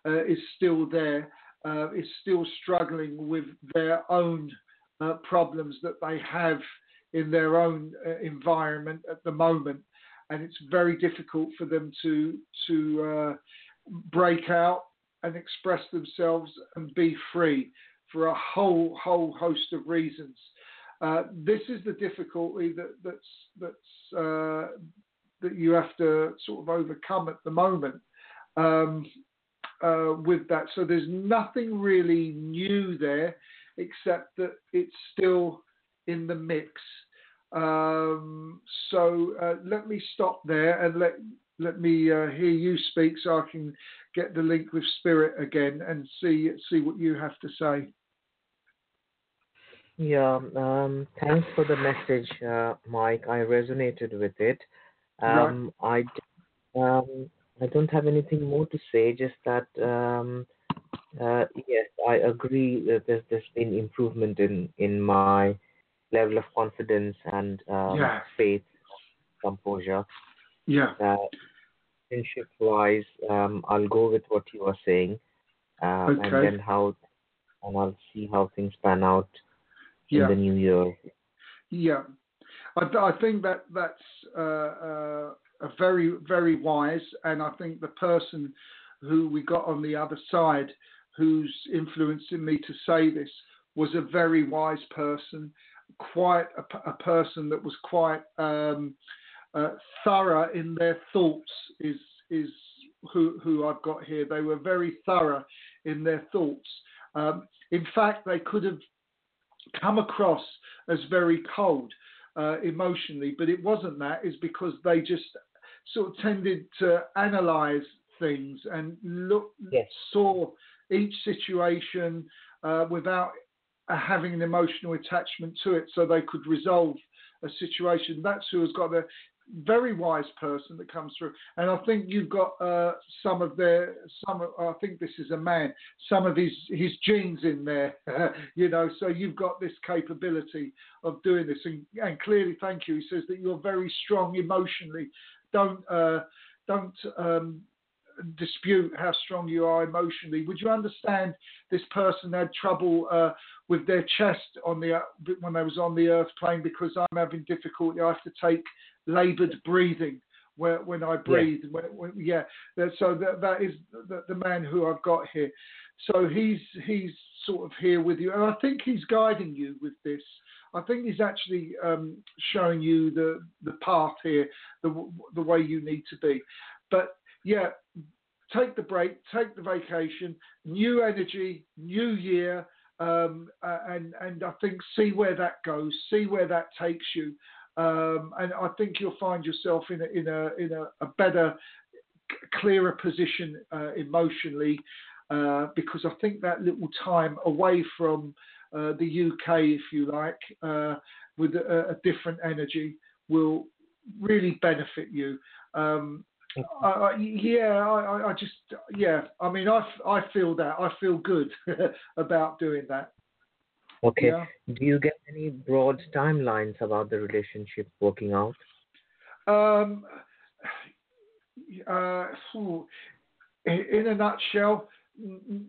uh, is still there, uh, is still struggling with their own uh, problems that they have in their own uh, environment at the moment, and it's very difficult for them to to uh, break out and express themselves and be free for a whole whole host of reasons. Uh, this is the difficulty that that's that's uh, that you have to sort of overcome at the moment um, uh, with that. So there's nothing really new there, except that it's still in the mix. Um, so uh, let me stop there and let let me uh, hear you speak, so I can get the link with Spirit again and see see what you have to say. Yeah, um, thanks for the message, uh, Mike. I resonated with it. Um, right. I um, I don't have anything more to say. Just that um, uh, yes, I agree that there's there's been improvement in in my level of confidence and um, yeah. faith, composure. Yeah. Uh, wise, um, I'll go with what you are saying, um, okay. and then how, and I'll see how things pan out in the new year. Yeah, I, I think that that's uh, uh, a very very wise, and I think the person who we got on the other side, who's influencing me to say this, was a very wise person quite a, a person that was quite um, uh, thorough in their thoughts. Is is who who I've got here. They were very thorough in their thoughts. Um, in fact, they could have come across as very cold uh, emotionally, but it wasn't that. Is because they just sort of tended to analyze things and look yes. saw each situation uh, without having an emotional attachment to it so they could resolve a situation. That's who has got a very wise person that comes through. And I think you've got uh, some of their, some. I think this is a man. Some of his his genes in there, you know. So you've got this capability of doing this, and, and clearly, thank you. He says that you're very strong emotionally. Don't uh, don't um, dispute how strong you are emotionally. Would you understand this person had trouble uh, with their chest on the uh, when they was on the earth plane because I'm having difficulty. I have to take laboured breathing where, when I breathe. Yeah, when, when, yeah. so that, that is the, the man who I've got here. So he's he's sort of here with you, and I think he's guiding you with this. I think he's actually um, showing you the the path here, the the way you need to be. But yeah, take the break, take the vacation, new energy, new year, um, and and I think see where that goes, see where that takes you, um, and I think you'll find yourself in a in a in a, a better, clearer position uh, emotionally, uh, because I think that little time away from uh, the UK, if you like, uh, with a, a different energy will really benefit you. Um, I, I, yeah, I, I just yeah. I mean, I, I feel that I feel good about doing that. Okay. Yeah. Do you get any broad timelines about the relationship working out? Um. Uh, in a nutshell,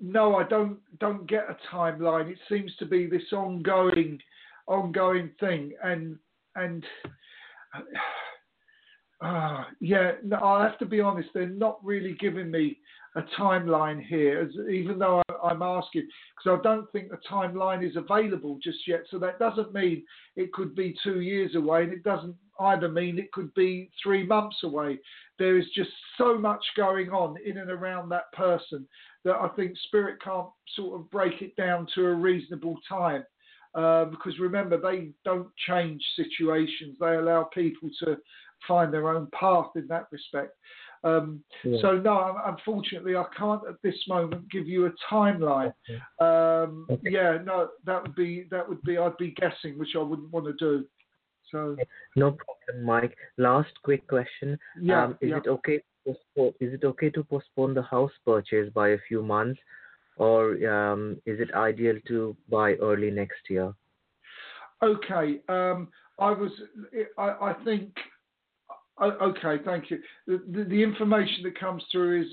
no, I don't don't get a timeline. It seems to be this ongoing ongoing thing, and and uh, yeah, no, I have to be honest. They're not really giving me a timeline here, as, even though I, am asking, because I don't think the timeline is available just yet. So that doesn't mean it could be two years away, and it doesn't either mean it could be three months away. There is just so much going on in and around that person that I think spirit can't sort of break it down to a reasonable time. Uh, because remember, they don't change situations. They allow people to find their own path in that respect. Um, yeah. So no, unfortunately, I can't at this moment give you a timeline. Okay. Um, okay. Yeah, no, that would be that would be I'd be guessing, which I wouldn't want to do. So no problem, Mike. Last quick question. Yeah, um, is yeah. it okay? Is it okay to postpone the house purchase by a few months, or um, is it ideal to buy early next year? Okay. Um, I was. I, I think. Okay, thank you. The, information that comes through is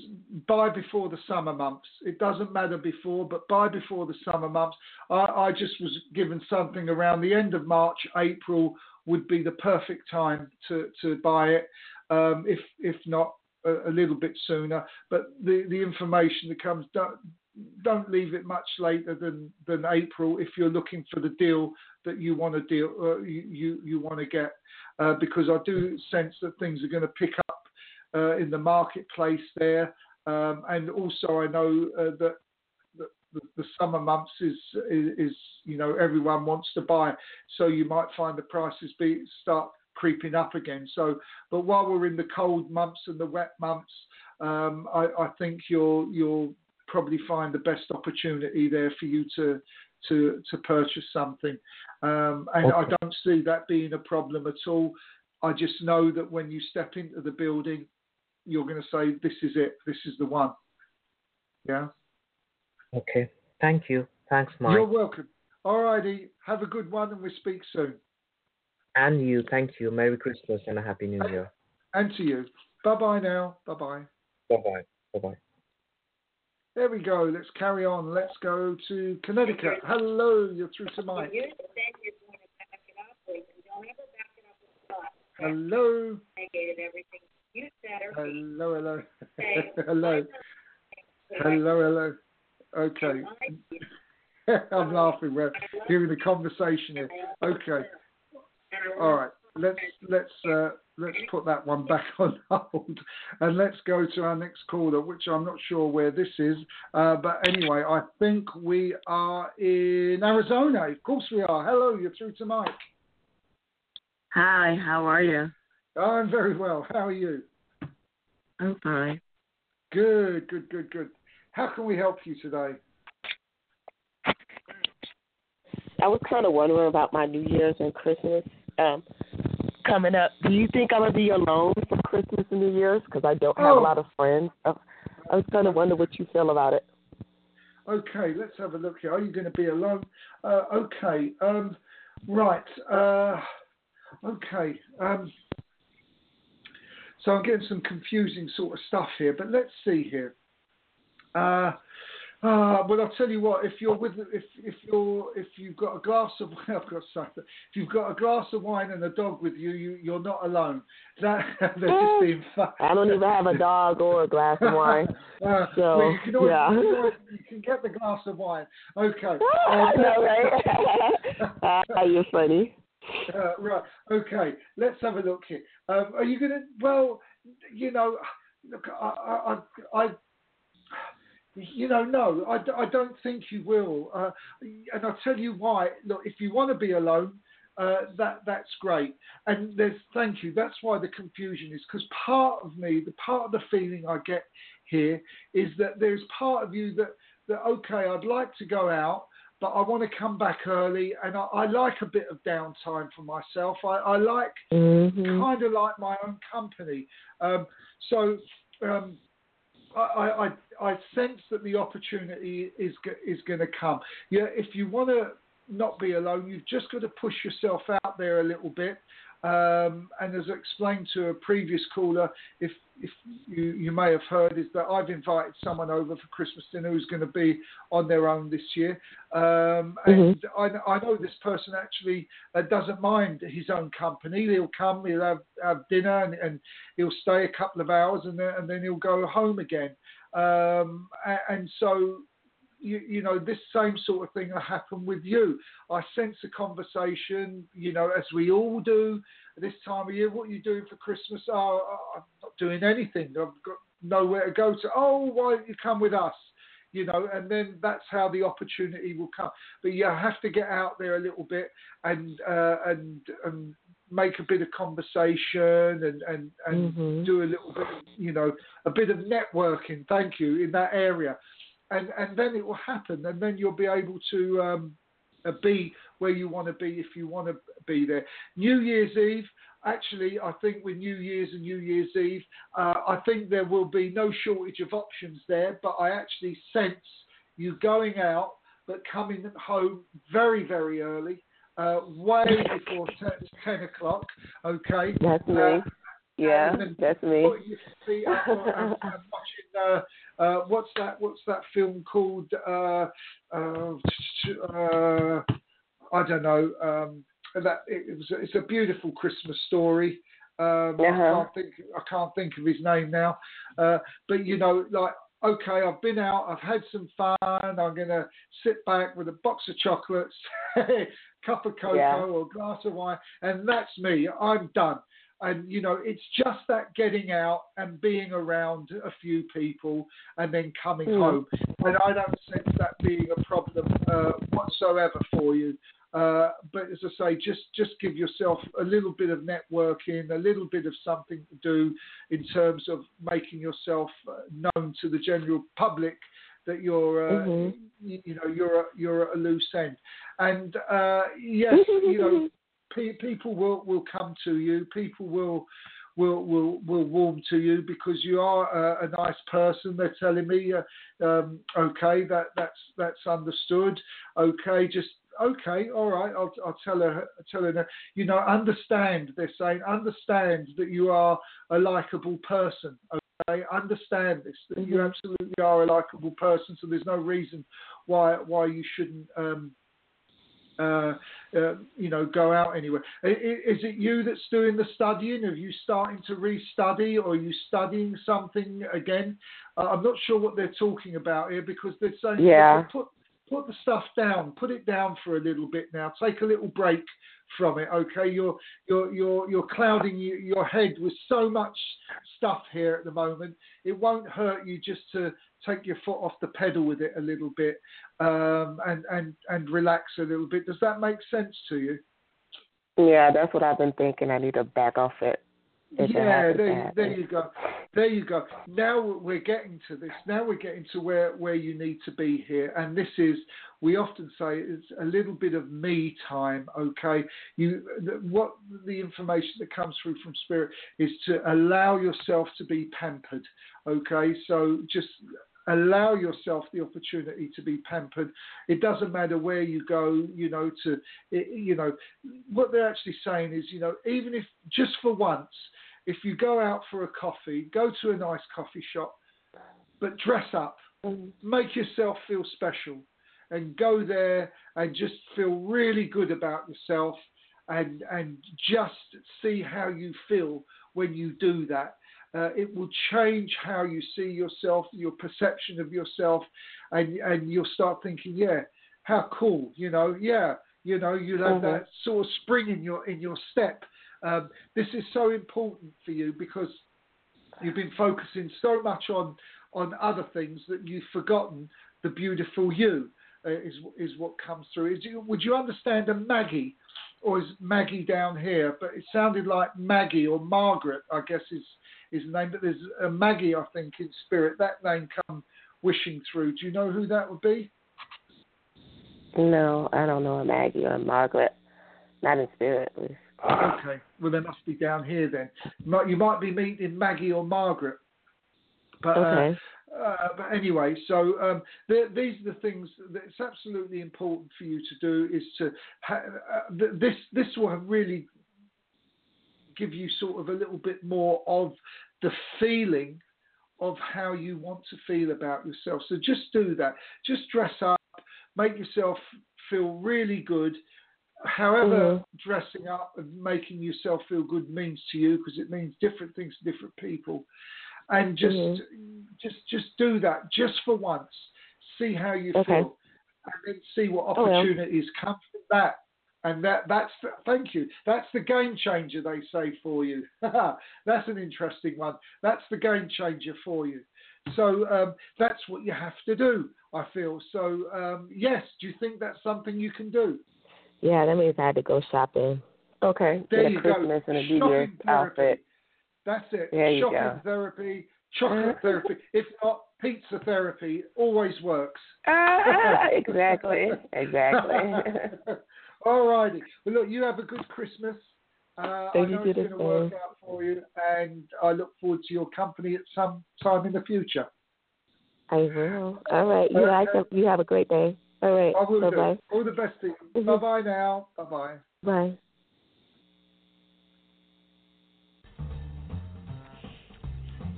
buy before the summer months. It doesn't matter before, but buy before the summer months. I, just was given something around the end of March, April would be the perfect time to, to buy it. Um, if if not a, little bit sooner, but the, the information that comes don't leave it much later than, than April if you're looking for the deal that you want to deal uh, you you, want to get. Uh, because I do sense that things are going to pick up uh, in the marketplace there, um, and also I know uh, that the, the, summer months is, is, is you know everyone wants to buy, so you might find the prices be start creeping up again. So, but while we're in the cold months and the wet months, um, I, I, think you'll you'll probably find the best opportunity there for you to to to purchase something. Um, and okay. I don't see that being a problem at all. I just know that when you step into the building, you're going to say, "This is it. This is the one." Yeah. Okay. Thank you. Thanks, Mike. You're welcome. All righty. Have a good one, and we speak soon. And you. Thank you. Merry Christmas and a Happy New Year. And to you. Bye bye now. Bye bye. Bye bye. Bye bye. There we go. Let's carry on. Let's go to Connecticut. Hello, you're through to Mike. Hello. Hello, hello. hello. Hello, hello. Okay. I'm laughing. We're hearing the conversation here. Okay. All right. Let's let's uh, let's put that one back on hold and let's go to our next caller, which I'm not sure where this is. Uh, but anyway, I think we are in Arizona. Of course we are. Hello, you're through to Mike. Hi, how are you? I'm very well. How are you? I'm fine. Good, good, good, good. How can we help you today? I was kind of wondering about my New Year's and Christmas. Um, coming up. Do you think I'm gonna be alone for Christmas and New Year's? Because I don't have oh. a lot of friends. I, I was kind of wonder what you feel about it. Okay, let's have a look here. Are you going to be alone? Uh, okay, um, right. Uh, okay. Um, so I'm getting some confusing sort of stuff here, but let's see here. Uh, uh, well, I'll tell you what. If you're with, if if you're, if you've got a glass of, I've got something. If you've got a glass of wine and a dog with you, you you're not alone. That they're just being fun. I don't even have a dog or a glass of wine. uh, so well, you can always, yeah, you can, always, you can get the glass of wine. Okay. Um, I know, right? ah, you're funny. Uh, right. Okay. Let's have a look here. Um, are you gonna? Well, you know, look, I, I, I you know, no, I, I don't think you will. Uh, and I'll tell you why. Look, if you want to be alone, uh, that that's great. And there's thank you. That's why the confusion is because part of me, the part of the feeling I get here is that there's part of you that that okay, I'd like to go out, but I want to come back early, and I, I like a bit of downtime for myself. I, I like mm-hmm. kind of like my own company. Um, so um, I, I, sense that the opportunity is is going to come. Yeah, if you want to not be alone, you've just got to push yourself out there a little bit. Um, and as I explained to a previous caller, if if you, you may have heard, is that I've invited someone over for Christmas dinner who's going to be on their own this year. Um, and mm-hmm. I, I, know this person actually uh, doesn't mind his own company. He'll come, he'll have, have dinner, and, and he'll stay a couple of hours, and then, and then he'll go home again. Um, and, so you, you, know, this same sort of thing will happen with you. I sense a conversation, you know, as we all do this time of year. What are you doing for Christmas? Oh, I'm not doing anything. I've got nowhere to go to. Oh, why don't you come with us? You know, and then that's how the opportunity will come. But you have to get out there a little bit and uh, and and make a bit of conversation and and and mm-hmm. do a little bit, of, you know, a bit of networking. Thank you in that area and and then it will happen, and then you'll be able to um, uh, be where you want to be if you want to be there. New Year's Eve, actually, I think with New Year's and New Year's Eve, uh, I think there will be no shortage of options there. But I actually sense you going out, but coming home very very early. Uh, way before 10, 10, o'clock, okay? That's me. Uh, yeah, that's me. See, I'm, I'm, I'm watching. Uh, uh, what's that? What's that film called? Uh, uh, uh I don't know. Um, that it, it, was. It's a beautiful Christmas story. Um, uh-huh. I can't think. I can't think of his name now. Uh, but you know, like okay, I've been out, I've had some fun, I'm going to sit back with a box of chocolates, cup of cocoa yeah. or glass of wine, and that's me. I'm done and you know it's just that getting out and being around a few people and then coming mm. home and i don't sense that being a problem uh, whatsoever for you uh, but as I say, just just give yourself a little bit of networking, a little bit of something to do in terms of making yourself uh, known to the general public that you're, uh, mm-hmm. you, you, know, you're a, you're at a loose end. And uh, yes, you know, pe- people will, will come to you. People will will will will warm to you because you are a, a nice person. They're telling me, uh, um, okay, that that's that's understood. Okay, just okay, all right. I'll I'll tell her I'll tell her. You know, understand. They're saying understand that you are a likable person. Okay, understand this that mm-hmm. you absolutely are a likable person. So there's no reason why why you shouldn't. Um, uh, uh, you know, go out anywhere. Is it you that's doing the studying? Are you starting to restudy, or are you studying something again? Uh, I'm not sure what they're talking about here because they're saying, yeah. put put the stuff down, put it down for a little bit now. Take a little break from it. Okay, you're you're you're you're clouding your head with so much stuff here at the moment. It won't hurt you just to take your foot off the pedal with it a little bit um, and and and relax a little bit. Does that make sense to you? Yeah, that's what I've been thinking. I need to back off it. Yeah, there, there you go. There you go. Now we're getting to this. Now we're getting to where, where you need to be here. And this is, we often say, it's a little bit of me time. Okay, you what the information that comes through from spirit is to allow yourself to be pampered. Okay, so just allow yourself the opportunity to be pampered. It doesn't matter where you go, you know, to, you know, what they're actually saying is, you know, even if just for once, if you go out for a coffee, go to a nice coffee shop, but dress up, mm. make yourself feel special, and go there and just feel really good about yourself and and just see how you feel when you do that uh, it will change how you see yourself, your perception of yourself, and and you'll start thinking, yeah, how cool, you know, yeah, you know, you'll have mm-hmm. that sort of spring in your in your step. Um, this is so important for you because you've been focusing so much on on other things that you've forgotten the beautiful you uh, is is what comes through. Is, would you understand a Maggie, or is Maggie down here? But it sounded like Maggie or Margaret, I guess is his name, but there's a Maggie, I think, in spirit. That name come wishing through. Do you know who that would be? No, I don't know a Maggie or a Margaret. Not in spirit, at least. Okay, well they must be down here then. You might be meeting Maggie or Margaret. But, uh, okay. Uh, uh, but anyway, so um, the, these are the things that it's absolutely important for you to do. Is to ha- uh, this this will really give you sort of a little bit more of the feeling of how you want to feel about yourself. So just do that. Just dress up, make yourself feel really good. However, mm-hmm. dressing up and making yourself feel good means to you, because it means different things to different people, and just mm-hmm. just just do that just for once. See how you okay. feel, and then see what opportunities oh, come from that. And that that's the, thank you. That's the game changer they say for you. that's an interesting one. That's the game changer for you. So um, that's what you have to do. I feel so. Um, yes. Do you think that's something you can do? Yeah, that means I had to go shopping. Okay. There Get you a Christmas go. and a New Year's outfit. That's it. There you Shopping go. therapy, chocolate therapy. If not, pizza therapy always works. Uh, exactly. Exactly. All righty. Well, look, you have a good Christmas. Uh, Thank I know you it's going to work out for you, and I look forward to your company at some time in the future. I will. All right. You, okay. have, you have a great day. All right. I will Bye-bye. All the best to you. Mm-hmm. Bye bye now. Bye bye. Bye.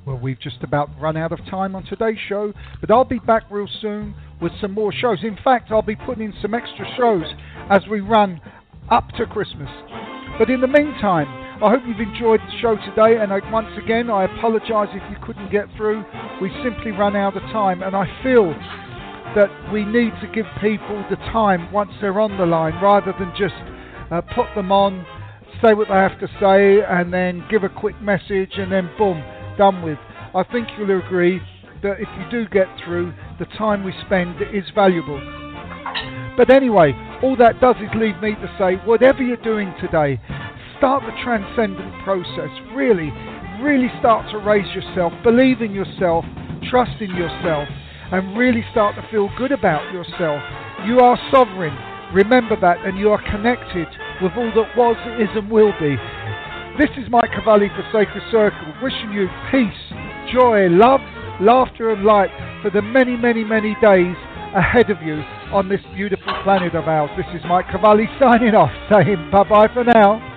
Well, we've just about run out of time on today's show, but I'll be back real soon with some more shows. In fact, I'll be putting in some extra shows as we run up to Christmas. But in the meantime, I hope you've enjoyed the show today, and I, once again, I apologise if you couldn't get through. We simply run out of time, and I feel that we need to give people the time once they're on the line rather than just uh, put them on, say what they have to say, and then give a quick message, and then boom done with. I think you'll agree that if you do get through, the time we spend is valuable. But anyway, all that does is leave me to say, whatever you're doing today, start the transcendent process. Really, really start to raise yourself, believe in yourself, trust in yourself, and really start to feel good about yourself. You are sovereign. Remember that, and you are connected with all that was, is, and will be. This is Mike Cavalli for Sacred Circle, wishing you peace, joy, love, laughter, and light for the many, many, many days ahead of you on this beautiful planet of ours. This is Mike Cavalli signing off, saying bye bye for now.